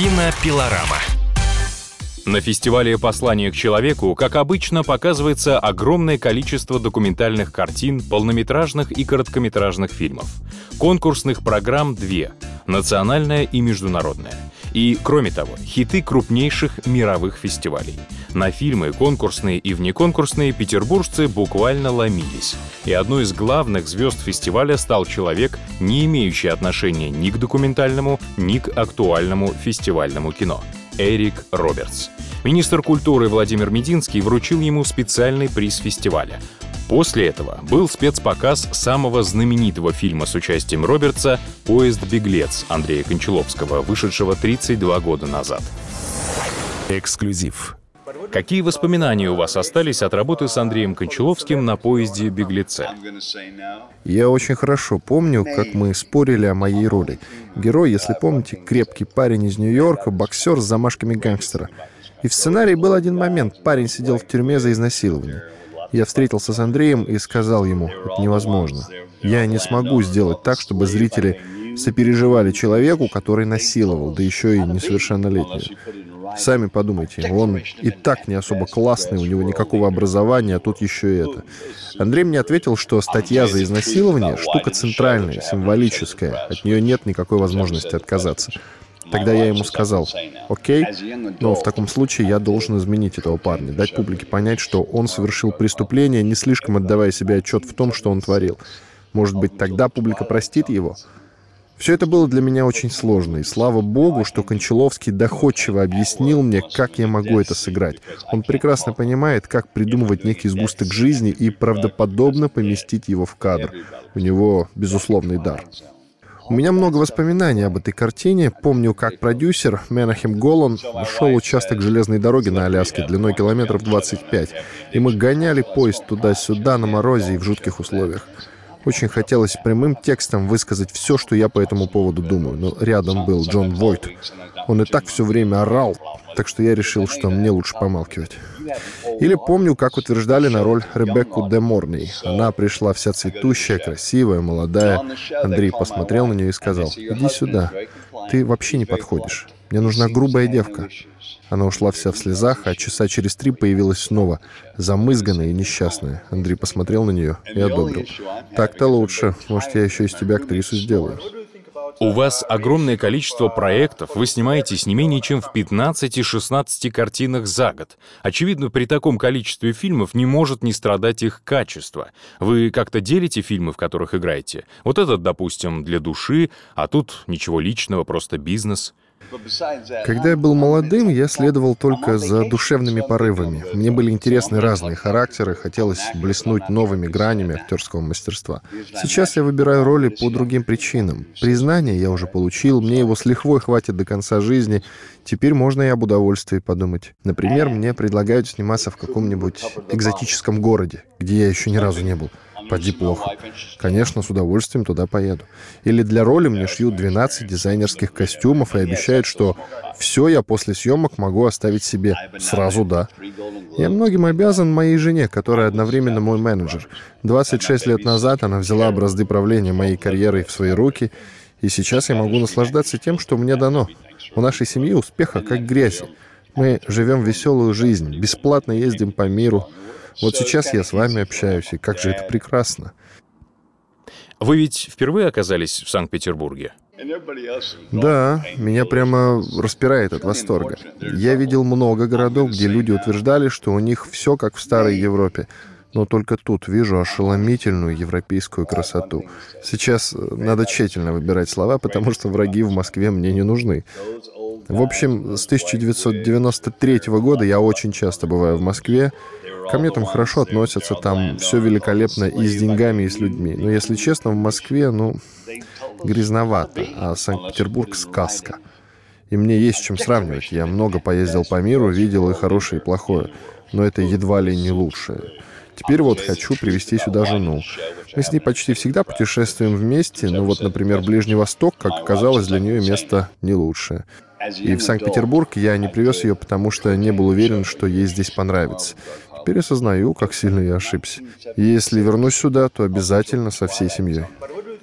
Кинопилорама. На фестивале «Послание к человеку», как обычно, показывается огромное количество документальных картин, полнометражных и короткометражных фильмов. Конкурсных программ две — национальная и международная. И, кроме того, хиты крупнейших мировых фестивалей. На фильмы, конкурсные и внеконкурсные, петербуржцы буквально ломились. И одной из главных звезд фестиваля стал человек, не имеющий отношения ни к документальному, ни к актуальному фестивальному кино — Эрик Робертс. Министр культуры Владимир Мединский вручил ему специальный приз фестиваля После этого был спецпоказ самого знаменитого фильма с участием Робертса «Поезд «Беглец» Андрея Кончаловского, вышедшего 32 года назад. Эксклюзив. Какие воспоминания у вас остались от работы с Андреем Кончаловским на поезде «Беглеце»? Я очень хорошо помню, как мы спорили о моей роли. Герой, если помните, крепкий парень из Нью-Йорка, боксер с замашками гангстера. И в сценарии был один момент. Парень сидел в тюрьме за изнасилование. Я встретился с Андреем и сказал ему, это невозможно. Я не смогу сделать так, чтобы зрители сопереживали человеку, который насиловал, да еще и несовершеннолетнего. Сами подумайте, он и так не особо классный, у него никакого образования, а тут еще и это. Андрей мне ответил, что статья за изнасилование — штука центральная, символическая, от нее нет никакой возможности отказаться. Тогда я ему сказал, окей, но в таком случае я должен изменить этого парня, дать публике понять, что он совершил преступление, не слишком отдавая себе отчет в том, что он творил. Может быть, тогда публика простит его? Все это было для меня очень сложно, и слава богу, что Кончаловский доходчиво объяснил мне, как я могу это сыграть. Он прекрасно понимает, как придумывать некий сгусток жизни и правдоподобно поместить его в кадр. У него безусловный дар. У меня много воспоминаний об этой картине. Помню, как продюсер Менахем Голан шел участок железной дороги на Аляске длиной километров 25, и мы гоняли поезд туда-сюда на морозе и в жутких условиях. Очень хотелось прямым текстом высказать все, что я по этому поводу думаю, но рядом был Джон Войт. Он и так все время орал, так что я решил, что мне лучше помалкивать. Или помню, как утверждали на роль Ребекку де Морней. Она пришла вся цветущая, красивая, молодая. Андрей посмотрел на нее и сказал, «Иди сюда, ты вообще не подходишь. Мне нужна грубая девка». Она ушла вся в слезах, а часа через три появилась снова, замызганная и несчастная. Андрей посмотрел на нее и одобрил. «Так-то лучше. Может, я еще из тебя актрису сделаю». У вас огромное количество проектов, вы снимаетесь не менее чем в 15-16 картинах за год. Очевидно, при таком количестве фильмов не может не страдать их качество. Вы как-то делите фильмы, в которых играете? Вот этот, допустим, для души, а тут ничего личного, просто бизнес — когда я был молодым, я следовал только за душевными порывами. Мне были интересны разные характеры, хотелось блеснуть новыми гранями актерского мастерства. Сейчас я выбираю роли по другим причинам. Признание я уже получил, мне его с лихвой хватит до конца жизни. Теперь можно и об удовольствии подумать. Например, мне предлагают сниматься в каком-нибудь экзотическом городе, где я еще ни разу не был. Поди плохо. Конечно, с удовольствием туда поеду. Или для роли мне шьют 12 дизайнерских костюмов и обещают, что все я после съемок могу оставить себе. Сразу да. Я многим обязан моей жене, которая одновременно мой менеджер. 26 лет назад она взяла бразды правления моей карьерой в свои руки, и сейчас я могу наслаждаться тем, что мне дано. У нашей семьи успеха как грязи. Мы живем веселую жизнь, бесплатно ездим по миру, вот сейчас я с вами общаюсь, и как же это прекрасно. Вы ведь впервые оказались в Санкт-Петербурге? Да, меня прямо распирает от восторга. Я видел много городов, где люди утверждали, что у них все как в старой Европе. Но только тут вижу ошеломительную европейскую красоту. Сейчас э, надо тщательно выбирать слова, потому что враги в Москве мне не нужны. В общем, с 1993 года я очень часто бываю в Москве, Ко мне там хорошо относятся, там все великолепно и с деньгами, и с людьми. Но, если честно, в Москве, ну, грязновато, а Санкт-Петербург — сказка. И мне есть чем сравнивать. Я много поездил по миру, видел и хорошее, и плохое. Но это едва ли не лучшее. Теперь вот хочу привезти сюда жену. Мы с ней почти всегда путешествуем вместе, но вот, например, Ближний Восток, как оказалось, для нее место не лучшее. И в Санкт-Петербург я не привез ее, потому что не был уверен, что ей здесь понравится. Теперь осознаю, как сильно я ошибся. И если вернусь сюда, то обязательно со всей семьей.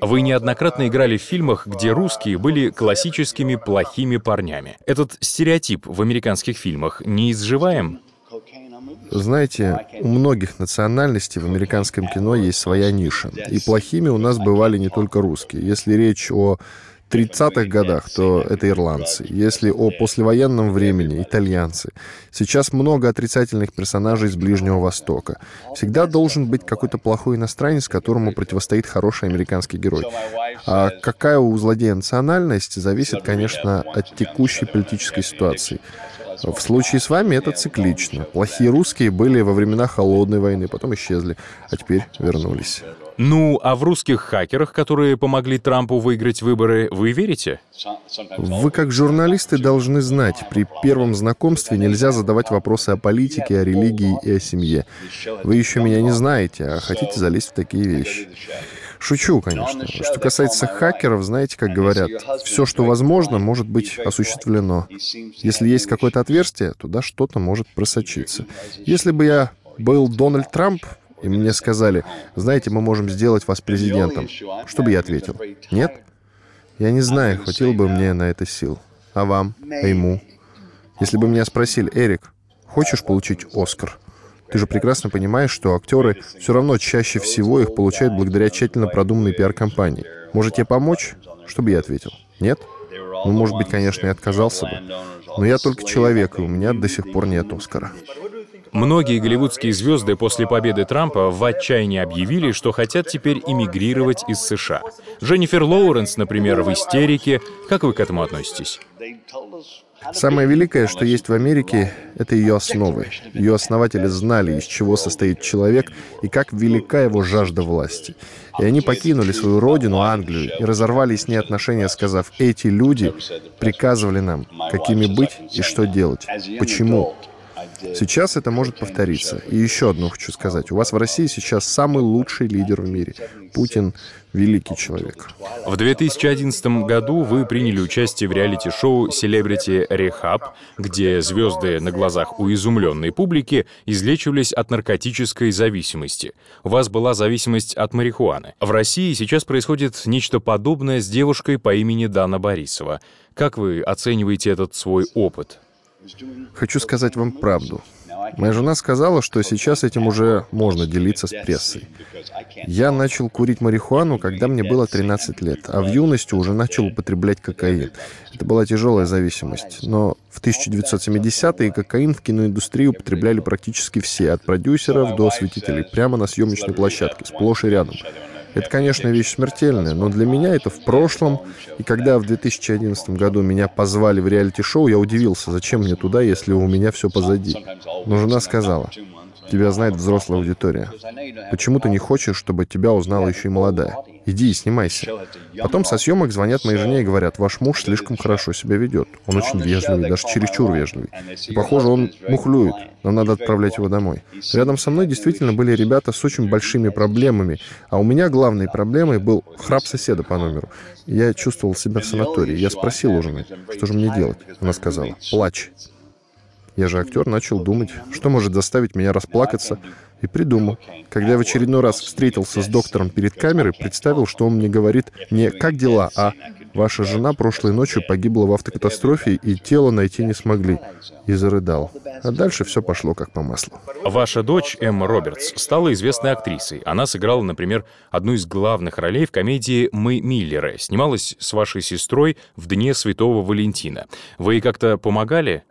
Вы неоднократно играли в фильмах, где русские были классическими плохими парнями. Этот стереотип в американских фильмах не изживаем? Знаете, у многих национальностей в американском кино есть своя ниша. И плохими у нас бывали не только русские. Если речь о 30-х годах, то это ирландцы. Если о послевоенном времени, итальянцы. Сейчас много отрицательных персонажей из Ближнего Востока. Всегда должен быть какой-то плохой иностранец, которому противостоит хороший американский герой. А какая у злодея национальность, зависит, конечно, от текущей политической ситуации. В случае с вами это циклично. Плохие русские были во времена Холодной войны, потом исчезли, а теперь вернулись. Ну, а в русских хакерах, которые помогли Трампу выиграть выборы, вы верите? Вы как журналисты должны знать, при первом знакомстве нельзя задавать вопросы о политике, о религии и о семье. Вы еще меня не знаете, а хотите залезть в такие вещи. Шучу, конечно. Что касается хакеров, знаете, как говорят, все, что возможно, может быть осуществлено. Если есть какое-то отверстие, туда что-то может просочиться. Если бы я был Дональд Трамп, и мне сказали, знаете, мы можем сделать вас президентом. Что бы я ответил? Нет? Я не знаю, хватило бы мне на это сил. А вам? А ему? Если бы меня спросили, Эрик, хочешь получить Оскар? Ты же прекрасно понимаешь, что актеры все равно чаще всего их получают благодаря тщательно продуманной пиар-компании. Можете помочь? Что бы я ответил? Нет? Ну, может быть, конечно, и отказался бы. Но я только человек, и у меня до сих пор нет Оскара. Многие голливудские звезды после победы Трампа в отчаянии объявили, что хотят теперь эмигрировать из США. Дженнифер Лоуренс, например, в истерике. Как вы к этому относитесь? Самое великое, что есть в Америке, это ее основы. Ее основатели знали, из чего состоит человек и как велика его жажда власти. И они покинули свою родину, Англию, и разорвали с ней отношения, сказав, эти люди приказывали нам, какими быть и что делать. Почему? Сейчас это может повториться. И еще одно хочу сказать. У вас в России сейчас самый лучший лидер в мире. Путин — великий человек. В 2011 году вы приняли участие в реалити-шоу «Celebrity Rehab», где звезды на глазах у изумленной публики излечивались от наркотической зависимости. У вас была зависимость от марихуаны. В России сейчас происходит нечто подобное с девушкой по имени Дана Борисова. Как вы оцениваете этот свой опыт? Хочу сказать вам правду. Моя жена сказала, что сейчас этим уже можно делиться с прессой. Я начал курить марихуану, когда мне было 13 лет, а в юности уже начал употреблять кокаин. Это была тяжелая зависимость. Но в 1970-е кокаин в киноиндустрии употребляли практически все, от продюсеров до осветителей, прямо на съемочной площадке, сплошь и рядом. Это, конечно, вещь смертельная, но для меня это в прошлом. И когда в 2011 году меня позвали в реалити-шоу, я удивился, зачем мне туда, если у меня все позади. Но жена сказала, тебя знает взрослая аудитория. Почему ты не хочешь, чтобы тебя узнала еще и молодая? Иди и снимайся. Потом со съемок звонят моей жене и говорят, ваш муж слишком хорошо себя ведет. Он очень вежливый, даже чересчур вежливый. И, похоже, он мухлюет. Нам надо отправлять его домой. Рядом со мной действительно были ребята с очень большими проблемами, а у меня главной проблемой был храп соседа по номеру. Я чувствовал себя в санатории. Я спросил у жены, что же мне делать. Она сказала, плачь. Я же актер, начал думать, что может заставить меня расплакаться, и придумал. Когда я в очередной раз встретился с доктором перед камерой, представил, что он мне говорит не «как дела», а «ваша жена прошлой ночью погибла в автокатастрофе, и тело найти не смогли». И зарыдал. А дальше все пошло как по маслу. Ваша дочь, Эмма Робертс, стала известной актрисой. Она сыграла, например, одну из главных ролей в комедии «Мы Миллеры». Снималась с вашей сестрой в Дне Святого Валентина. Вы как-то помогали?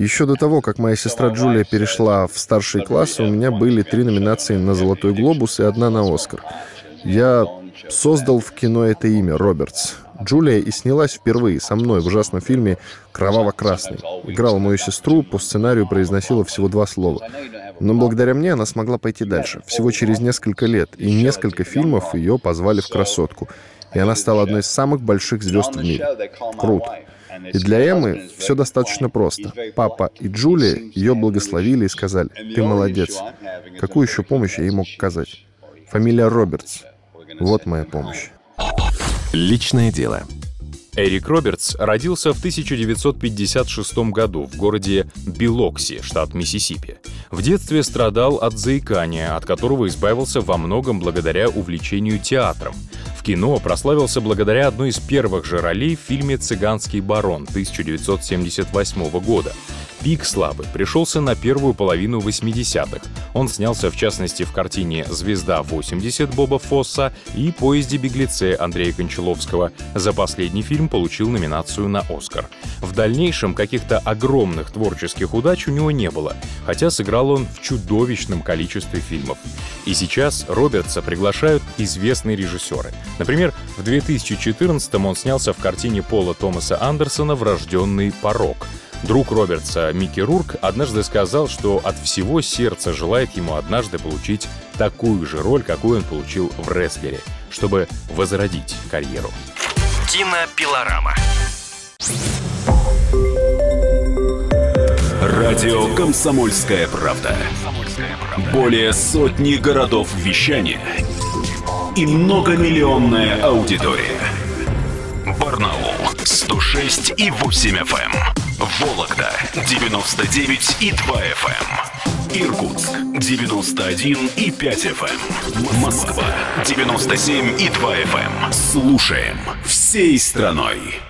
Еще до того, как моя сестра Джулия перешла в старшие классы, у меня были три номинации на «Золотой глобус» и одна на «Оскар». Я создал в кино это имя, Робертс. Джулия и снялась впервые со мной в ужасном фильме «Кроваво-красный». Играла мою сестру, по сценарию произносила всего два слова. Но благодаря мне она смогла пойти дальше. Всего через несколько лет и несколько фильмов ее позвали в «Красотку». И она стала одной из самых больших звезд в мире. Круто. И для Эммы все достаточно просто. Папа и Джулия ее благословили и сказали, ты молодец. Какую еще помощь я ей мог оказать? Фамилия Робертс. Вот моя помощь. Личное дело. Эрик Робертс родился в 1956 году в городе Билокси, штат Миссисипи. В детстве страдал от заикания, от которого избавился во многом благодаря увлечению театром. В кино прославился благодаря одной из первых же ролей в фильме «Цыганский барон» 1978 года. Пик славы пришелся на первую половину 80-х. Он снялся в частности в картине «Звезда-80» Боба Фосса и «Поезде беглеце» Андрея Кончаловского. За последний фильм получил номинацию на «Оскар». В дальнейшем каких-то огромных творческих удач у него не было, хотя сыграл он в чудовищном количестве фильмов. И сейчас Робертса приглашают известные режиссеры. Например, в 2014 он снялся в картине Пола Томаса Андерсона «Врожденный порог», Друг Робертса Микки Рурк однажды сказал, что от всего сердца желает ему однажды получить такую же роль, какую он получил в «Рестлере», чтобы возродить карьеру. Кинопилорама. Радио «Комсомольская правда». Более сотни городов вещания и многомиллионная аудитория. Барнаул 106 и 8 FM. Вологда 99 и 2 FM. Эм. Иркутск 91 и 5 FM. Эм. Москва 97 и 2 FM. Эм. Слушаем всей страной.